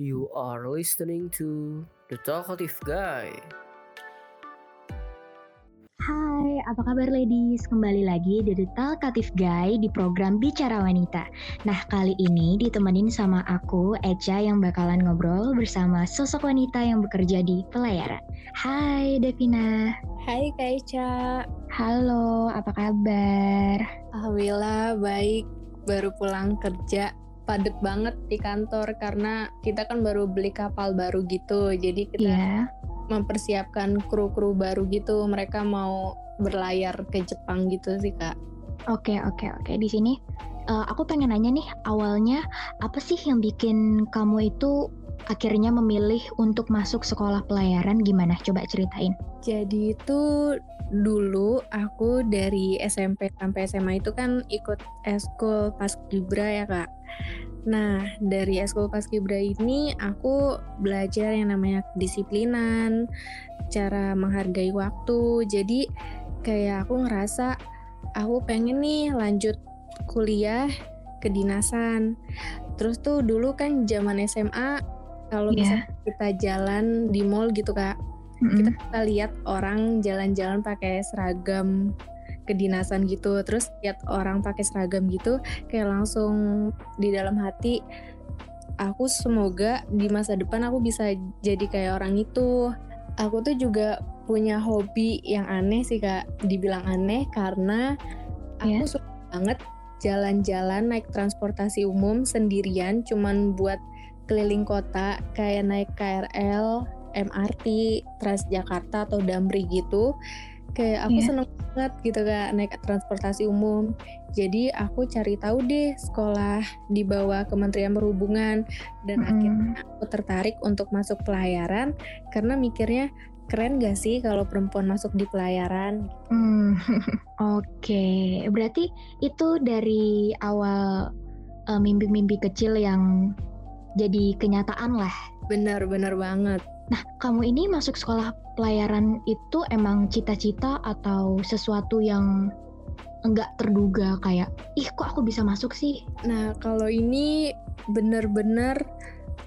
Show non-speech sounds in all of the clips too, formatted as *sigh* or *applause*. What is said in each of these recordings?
You are listening to The Talkative Guy. Hai, apa kabar ladies? Kembali lagi di The Talkative Guy di program Bicara Wanita. Nah, kali ini ditemenin sama aku, Echa, yang bakalan ngobrol bersama sosok wanita yang bekerja di pelayaran. Hai, Devina. Hai Kak Echa. Halo, apa kabar? Alhamdulillah baik. Baru pulang kerja. Padet banget di kantor karena kita kan baru beli kapal baru gitu. Jadi kita Iya. mempersiapkan kru-kru baru gitu. Mereka mau berlayar ke Jepang gitu sih Kak. Oke, oke, oke. Di sini eh, aku pengen nanya nih, awalnya apa sih yang bikin kamu itu akhirnya memilih untuk masuk sekolah pelayaran? Gimana? Coba ceritain. Jadi itu dulu aku dari SMP sampai SMA itu kan ikut eskul paskibra ya kak. Nah dari eskul paskibra ini aku belajar yang namanya kedisiplinan, cara menghargai waktu. Jadi kayak aku ngerasa aku pengen nih lanjut kuliah kedinasan. Terus tuh dulu kan zaman SMA kalau misalnya kita jalan di mall gitu kak Mm-mm. kita bisa lihat orang jalan-jalan pakai seragam kedinasan gitu terus lihat orang pakai seragam gitu kayak langsung di dalam hati aku semoga di masa depan aku bisa jadi kayak orang itu aku tuh juga punya hobi yang aneh sih kak dibilang aneh karena aku Ya. suka banget jalan-jalan naik transportasi umum sendirian cuman buat keliling kota kayak naik KRL MRT, Transjakarta atau Damri gitu. Kayak aku Iya. seneng banget gitu kak naik transportasi umum. Jadi aku cari tahu deh sekolah di bawah Kementerian Perhubungan dan Mm-mm. akhirnya aku tertarik untuk masuk pelayaran karena mikirnya keren gak sih kalau perempuan masuk di pelayaran? Hmm, *laughs* Oke, berarti itu dari awal eh, mimpi-mimpi kecil yang jadi kenyataan lah. Bener-bener banget. Nah, kamu ini masuk sekolah pelayaran itu emang cita-cita atau sesuatu yang enggak terduga kayak, ih kok aku bisa masuk sih? Nah, kalau ini bener-bener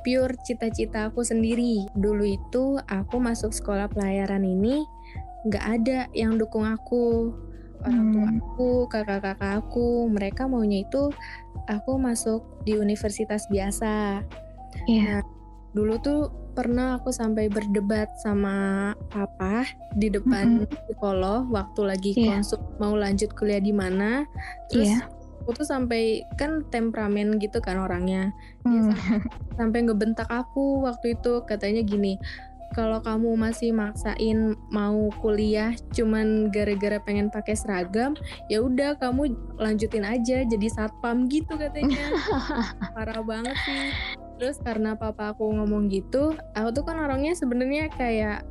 pure cita-cita aku sendiri. Dulu itu aku masuk sekolah pelayaran ini nggak ada yang dukung aku. Orang tua Hmm. aku, kakak-kakak aku, mereka maunya itu aku masuk di universitas biasa. Iya. Dulu tuh pernah aku sampai berdebat sama papa di depan psikolog waktu lagi Iya. konsul mau lanjut kuliah di mana. Terus Iya. aku tuh sampai kan temperamen gitu kan orangnya dia Hmm. sampai, sampai ngebentak aku waktu itu katanya gini kalau kamu masih maksain mau kuliah cuman gara-gara pengen pakai seragam ya udah kamu lanjutin aja jadi satpam gitu katanya *laughs* parah banget sih terus karena papa aku ngomong gitu aku tuh kan orangnya sebenarnya kayak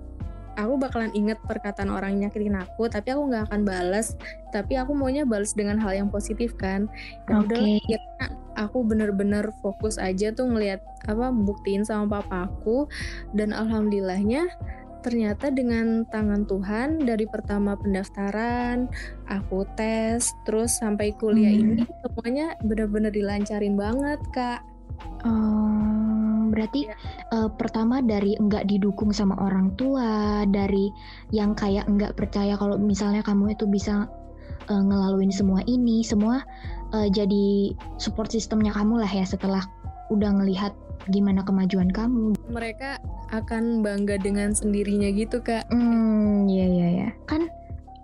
aku bakalan inget perkataan orang yang nyakitin aku tapi aku nggak akan balas tapi aku maunya balas dengan hal yang positif kan ya udah Oke. akhirnya aku bener-bener fokus aja tuh ngelihat apa buktiin sama papa aku dan alhamdulillahnya ternyata dengan tangan Tuhan dari pertama pendaftaran aku tes terus sampai kuliah Hmm. ini semuanya bener-bener dilancarin banget kak Oh, berarti Iya. eh, pertama dari enggak didukung sama orang tua, dari yang kayak enggak percaya kalau misalnya kamu itu bisa eh, ngelaluin semua ini, semua eh, jadi support sistemnya kamu lah ya setelah udah ngelihat gimana kemajuan kamu. mereka akan bangga dengan sendirinya gitu kak Hmm, iya iya ya. Kan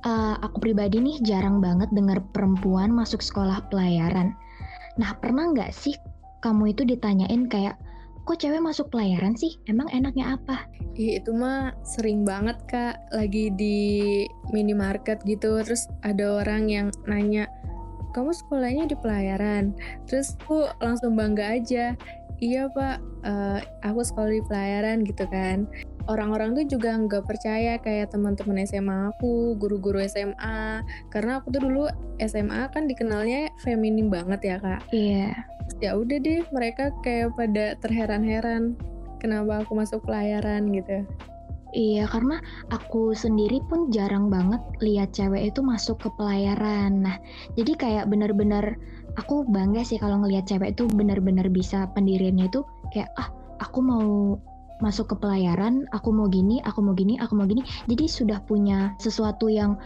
eh, aku pribadi nih jarang banget dengar perempuan masuk sekolah pelayaran. Nah, pernah nggak sih kamu itu ditanyain kayak, kok cewek masuk pelayaran sih? Emang enaknya apa? Ih, itu mah sering banget kak lagi di minimarket gitu terus ada orang yang nanya kamu sekolahnya di pelayaran terus aku langsung bangga aja iya pak eh, aku sekolah di pelayaran gitu kan orang-orang tuh juga nggak percaya kayak teman-teman SMA aku guru-guru SMA karena aku tuh dulu SMA kan dikenalnya feminim banget ya kak Iya. ya udah deh mereka kayak pada terheran-heran kenapa aku masuk pelayaran gitu Iya, karena aku sendiri pun jarang banget lihat cewek itu masuk ke pelayaran. Nah, jadi kayak bener-bener aku bangga sih kalau ngelihat cewek itu bener-bener bisa pendiriannya itu kayak ah aku mau masuk ke pelayaran, aku mau gini, aku mau gini, aku mau gini. Jadi sudah punya sesuatu yang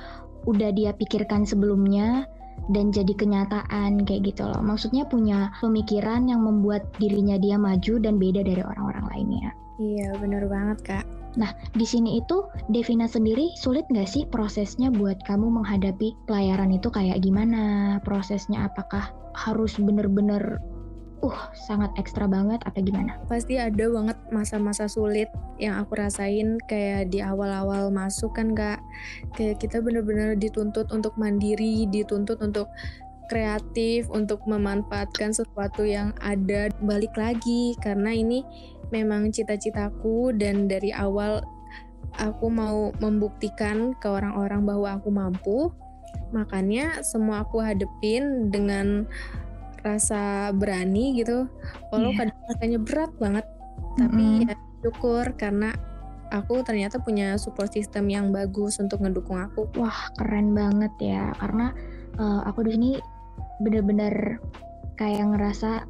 udah dia pikirkan sebelumnya dan jadi kenyataan kayak gitu loh. Maksudnya punya pemikiran yang membuat dirinya dia maju dan beda dari orang-orang lainnya. Iya, bener banget, Kak. Nah, di sini itu Devina sendiri sulit nggak sih prosesnya buat kamu menghadapi pelayaran itu kayak gimana? Prosesnya apakah harus bener-bener uh sangat ekstra banget apa gimana? Pasti ada banget masa-masa sulit yang aku rasain kayak di awal-awal masuk kan kak. Kayak kita bener-bener dituntut untuk mandiri, dituntut untuk kreatif, untuk memanfaatkan sesuatu yang ada balik lagi karena ini memang cita-citaku dan dari awal aku mau membuktikan ke orang-orang bahwa aku mampu. Makanya semua aku hadepin dengan rasa berani gitu. Walau yeah. kadang rasanya berat banget, tapi mm -hmm. ya syukur karena aku ternyata punya support system yang bagus untuk ngedukung aku. Wah, keren banget ya. Karena uh, aku di sini bener-bener kayak ngerasa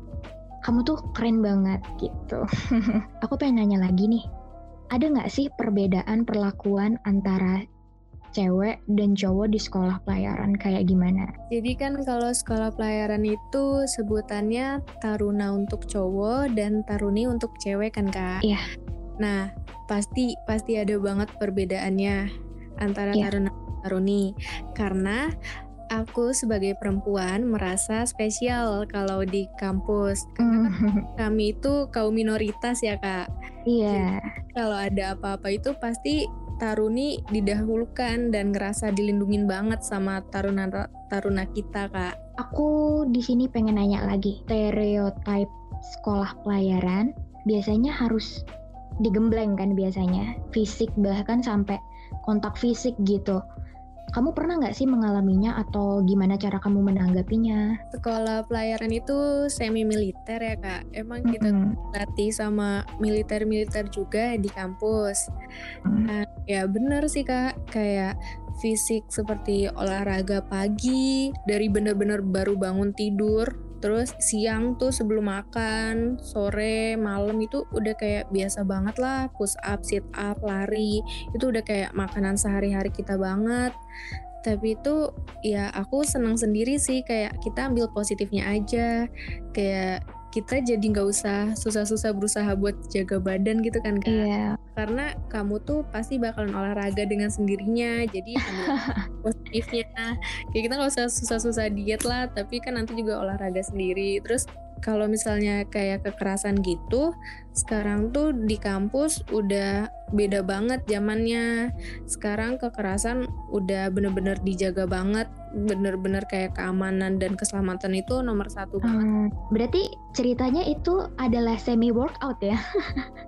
kamu tuh keren banget gitu. *laughs* Aku pengen nanya lagi nih, ada nggak sih perbedaan perlakuan antara cewek dan cowok di sekolah pelayaran kayak gimana? Jadi kan kalau sekolah pelayaran itu sebutannya taruna untuk cowok dan taruni untuk cewek kan kak? Iya. Nah pasti pasti ada banget perbedaannya antara yeah. taruna taruni karena aku sebagai perempuan merasa spesial kalau di kampus karena kan *laughs* kami itu kaum minoritas ya kak. Iya. Yeah. Kalau ada apa-apa itu pasti Taruni didahulukan dan ngerasa dilindungin banget sama taruna taruna kita kak. Aku di sini pengen nanya lagi stereotip sekolah pelayaran biasanya harus digembleng kan biasanya fisik bahkan sampai kontak fisik gitu kamu pernah nggak sih mengalaminya atau gimana cara kamu menanggapinya? Sekolah pelayaran itu semi militer ya kak. Emang kita mm -hmm. latih sama militer-militer juga di kampus. Mm. Nah, ya bener sih kak. Kayak fisik seperti olahraga pagi dari bener-bener baru bangun tidur Terus siang tuh sebelum makan, sore, malam itu udah kayak biasa banget lah, push up, sit up, lari. Itu udah kayak makanan sehari-hari kita banget. Tapi itu ya aku senang sendiri sih kayak kita ambil positifnya aja. Kayak kita jadi nggak usah susah-susah berusaha buat jaga badan gitu kan kak? Yeah. karena kamu tuh pasti bakalan olahraga dengan sendirinya jadi *laughs* positifnya. Kayak kita nggak usah susah-susah diet lah tapi kan nanti juga olahraga sendiri. Terus kalau misalnya kayak kekerasan gitu sekarang tuh di kampus udah beda banget zamannya. Sekarang kekerasan udah bener-bener dijaga banget bener-bener kayak keamanan dan keselamatan itu nomor satu banget. Hmm, berarti ceritanya itu adalah semi workout ya? *laughs*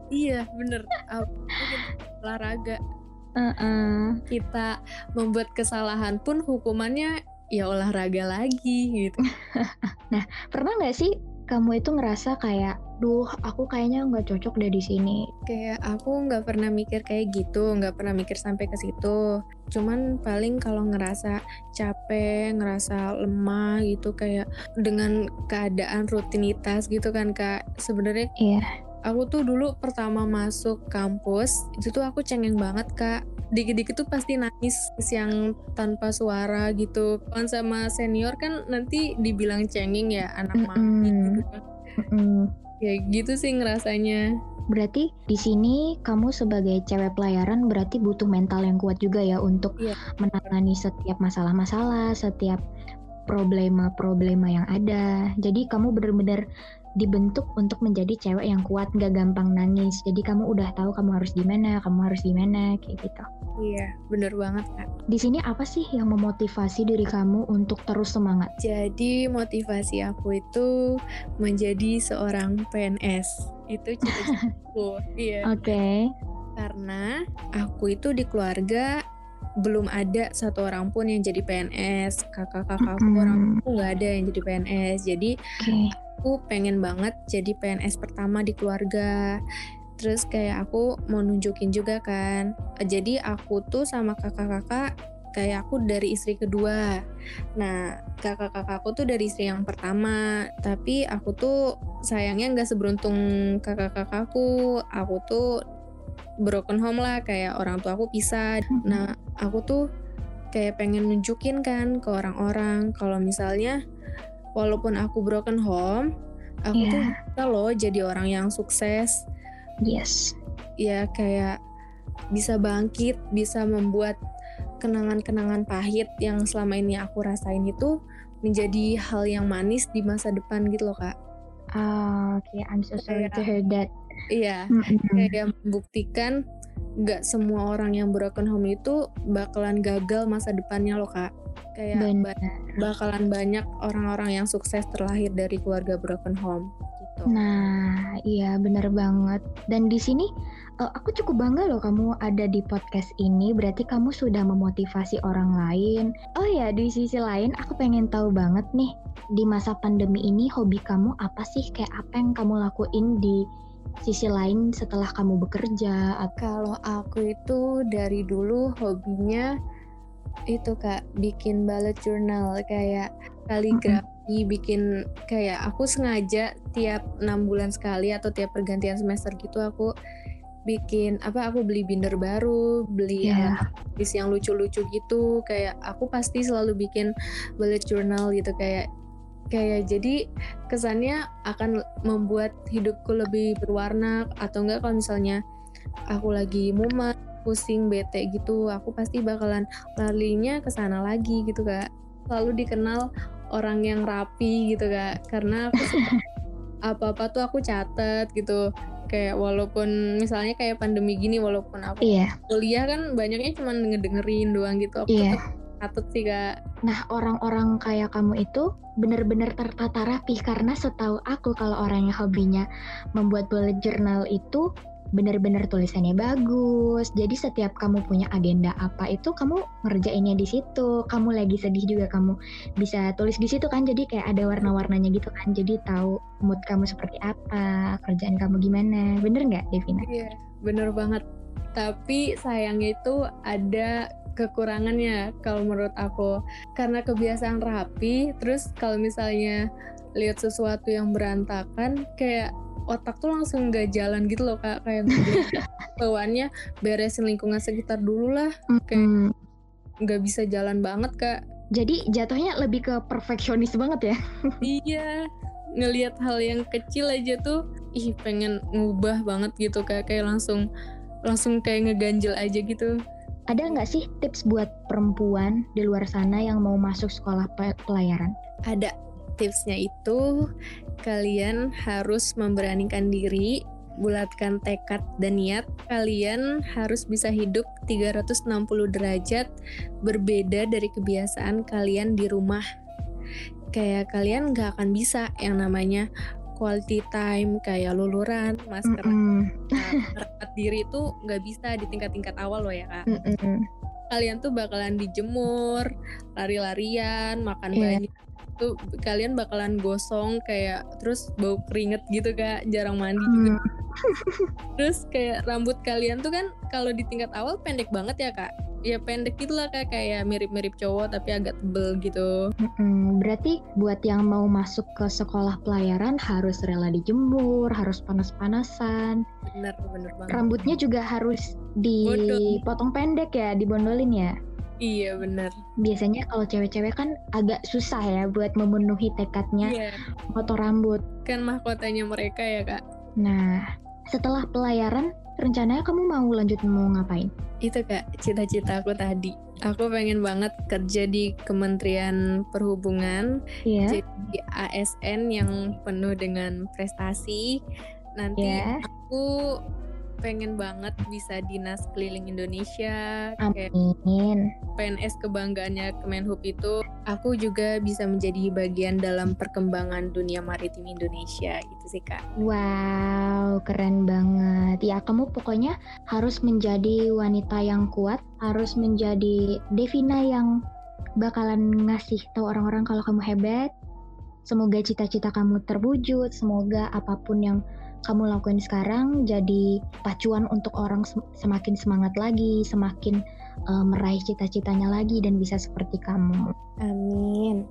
Iya bener. Olahraga. Uh -uh. kita membuat kesalahan pun hukumannya ya olahraga lagi gitu. *laughs* Nah pernah nggak sih kamu itu ngerasa kayak, duh, aku kayaknya nggak cocok deh di sini. Kayak aku nggak pernah mikir kayak gitu, nggak pernah mikir sampai ke situ. Cuman paling kalau ngerasa capek, ngerasa lemah gitu, kayak dengan keadaan rutinitas gitu kan kak. Sebenarnya Iya. Aku tuh dulu pertama masuk kampus, itu tuh aku cengeng banget kak dikit-dikit tuh pasti nangis yang tanpa suara gitu kan sama senior kan nanti dibilang cengeng ya anak mm -hmm. mami gitu kan mm -hmm. ya gitu sih ngerasanya Berarti di sini kamu sebagai cewek pelayaran berarti butuh mental yang kuat juga ya untuk yeah. menangani setiap masalah-masalah, setiap problema-problema yang ada. Jadi kamu benar-benar dibentuk untuk menjadi cewek yang kuat, gak gampang nangis. Jadi kamu udah tahu kamu harus gimana, kamu harus gimana, kayak gitu. Iya, bener banget kak. Di sini apa sih yang memotivasi diri kamu untuk terus semangat? Jadi motivasi aku itu menjadi seorang PNS. Itu cita-citaku. *laughs* iya. Oke. Okay. Karena aku itu di keluarga belum ada satu orang pun yang jadi PNS kakak-kakakku mm -hmm. nggak ada yang jadi PNS jadi okay aku pengen banget jadi PNS pertama di keluarga. Terus kayak aku mau nunjukin juga kan. Jadi aku tuh sama kakak-kakak kayak aku dari istri kedua. Nah kakak-kakakku tuh dari istri yang pertama. Tapi aku tuh sayangnya nggak seberuntung kakak-kakakku aku tuh broken home lah kayak orang tua aku pisah nah aku tuh kayak pengen nunjukin kan ke orang-orang kalau misalnya walaupun aku broken home aku Iya. tuh bisa loh jadi orang yang sukses Yes. ya kayak bisa bangkit bisa membuat kenangan-kenangan pahit yang selama ini aku rasain itu menjadi hal yang manis di masa depan gitu loh kak Ah, Oke, I'm so sorry to hear that. iya Mm-mm. kayak membuktikan nggak semua orang yang broken home itu bakalan gagal masa depannya loh kak kayak Benar. ba- bakalan banyak orang-orang yang sukses terlahir dari keluarga broken home gitu Nah, iya benar banget. Dan di sini eh, aku cukup bangga loh kamu ada di podcast ini. Berarti kamu sudah memotivasi orang lain. Oh ya, di sisi lain aku pengen tahu banget nih di masa pandemi ini hobi kamu apa sih? Kayak apa yang kamu lakuin di sisi lain setelah kamu bekerja? Kalau aku itu dari dulu hobinya itu kak bikin bullet journal kayak kaligrafi bikin kayak aku sengaja tiap enam bulan sekali atau tiap pergantian semester gitu aku bikin apa aku beli binder baru beli alat tulis yang lucu-lucu gitu. Kayak aku pasti selalu bikin bullet journal gitu. Kayak kayak jadi kesannya akan membuat hidupku lebih berwarna atau enggak kalau misalnya aku lagi mumet pusing bete gitu aku pasti bakalan larinya ke sana lagi gitu kak. Selalu dikenal orang yang rapi gitu kak karena *laughs* apa-apa tuh aku catet gitu. Kayak walaupun misalnya kayak pandemi gini walaupun aku Iya, kuliah kan banyaknya cuma ngedengerin doang gitu aku iya. tetap catet sih kak Nah, orang-orang kayak kamu itu bener-bener tertata rapi karena setahu aku kalau orang yang hobinya membuat bullet journal itu bener-bener tulisannya bagus. Jadi setiap kamu punya agenda apa itu kamu ngerjainnya di situ. Kamu lagi sedih juga kamu bisa tulis di situ kan. Jadi kayak ada warna-warnanya gitu kan. Jadi tahu mood kamu seperti apa, kerjaan kamu gimana. Bener nggak, Devina? Iya, bener banget. Tapi sayangnya itu ada kekurangannya kalau menurut aku. Karena kebiasaan rapi, terus kalau misalnya lihat sesuatu yang berantakan, kayak otak tuh langsung nggak jalan gitu loh kak. Kayak *laughs* bawaannya beresin lingkungan sekitar dulu lah. Hmm, Nggak bisa jalan banget kak. jadi jatuhnya lebih ke perfeksionis banget ya? *laughs* iya, ngelihat hal yang kecil aja tuh, ih pengen ngubah banget gitu kak. Kayak langsung langsung kayak ngeganjel aja gitu. Ada nggak sih tips buat perempuan di luar sana yang mau masuk sekolah pe- pelayaran? ada. Tipsnya itu kalian harus memberanikan diri bulatkan tekad dan niat. Kalian harus bisa hidup 360 derajat berbeda dari kebiasaan kalian di rumah. Kayak kalian nggak akan bisa yang namanya quality time kayak luluran masker Mm-mm. merawat *laughs* diri itu nggak bisa di tingkat-tingkat awal loh ya kak Mm-mm. kalian tuh bakalan dijemur, lari-larian, makan Iya. banyak. Tuh kalian bakalan gosong kayak terus bau keringet gitu kak, jarang mandi juga. Hmm. Terus kayak rambut kalian tuh kan kalau di tingkat awal pendek banget ya kak. Ya pendek gitulah kak kayak mirip-mirip cowok tapi agak tebel gitu. Mm-mm. Berarti buat yang mau masuk ke sekolah pelayaran harus rela dijemur, harus panas-panasan. Bener bener banget. Rambutnya juga harus dipotong pendek ya, dibondolin ya. Iya bener. Biasanya kalau cewek-cewek kan agak susah ya buat memenuhi tekadnya Iya. potong rambut. Kan mahkotanya mereka ya kak. Nah, setelah pelayaran, rencananya kamu mau lanjut mau ngapain? Itu kak cita-cita aku tadi. Aku pengen banget kerja di Kementerian Perhubungan Iya. jadi ASN yang penuh dengan prestasi. Nanti Ya. aku pengen banget bisa dinas keliling Indonesia kayak Amin. PNS kebanggaannya Kemenhub itu aku juga bisa menjadi bagian dalam perkembangan dunia maritim Indonesia gitu sih kak Wow, keren banget. Ya, kamu pokoknya harus menjadi wanita yang kuat, harus menjadi Devina yang bakalan ngasih tahu orang-orang kalau kamu hebat. Semoga cita-cita kamu terwujud, semoga apa pun yang kamu lakuin sekarang jadi pacuan untuk orang semakin semangat lagi, semakin uh, meraih cita-citanya lagi dan bisa seperti kamu. Amin.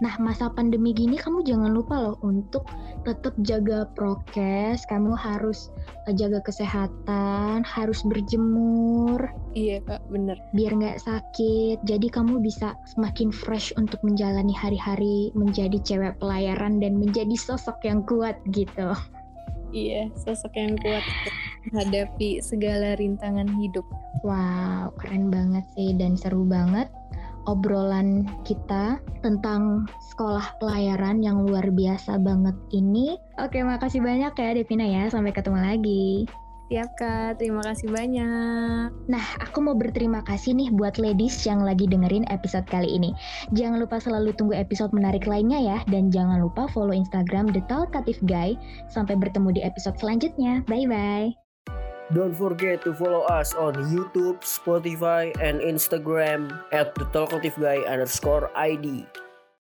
Nah, masa pandemi gini kamu jangan lupa loh untuk tetap jaga prokes, kamu harus eh, jaga kesehatan, harus berjemur. Iya kak, bener. Biar nggak sakit, jadi kamu bisa semakin fresh untuk menjalani hari-hari menjadi cewek pelayaran dan menjadi sosok yang kuat gitu. Iya, sosok yang kuat menghadapi segala rintangan hidup. Wow, keren banget sih dan seru banget obrolan kita tentang sekolah pelayaran yang luar biasa banget ini. Oke, makasih banyak ya Devina ya. Sampai ketemu lagi. Siap Kak, terima kasih banyak. Nah, aku mau berterima kasih nih buat ladies yang lagi dengerin episode kali ini. Jangan lupa selalu tunggu episode menarik lainnya ya, dan jangan lupa follow Instagram The Talkative Guy. Sampai bertemu di episode selanjutnya. Bye-bye. Don't forget to follow us on YouTube, Spotify, and Instagram at the Talkative Guy underscore ID.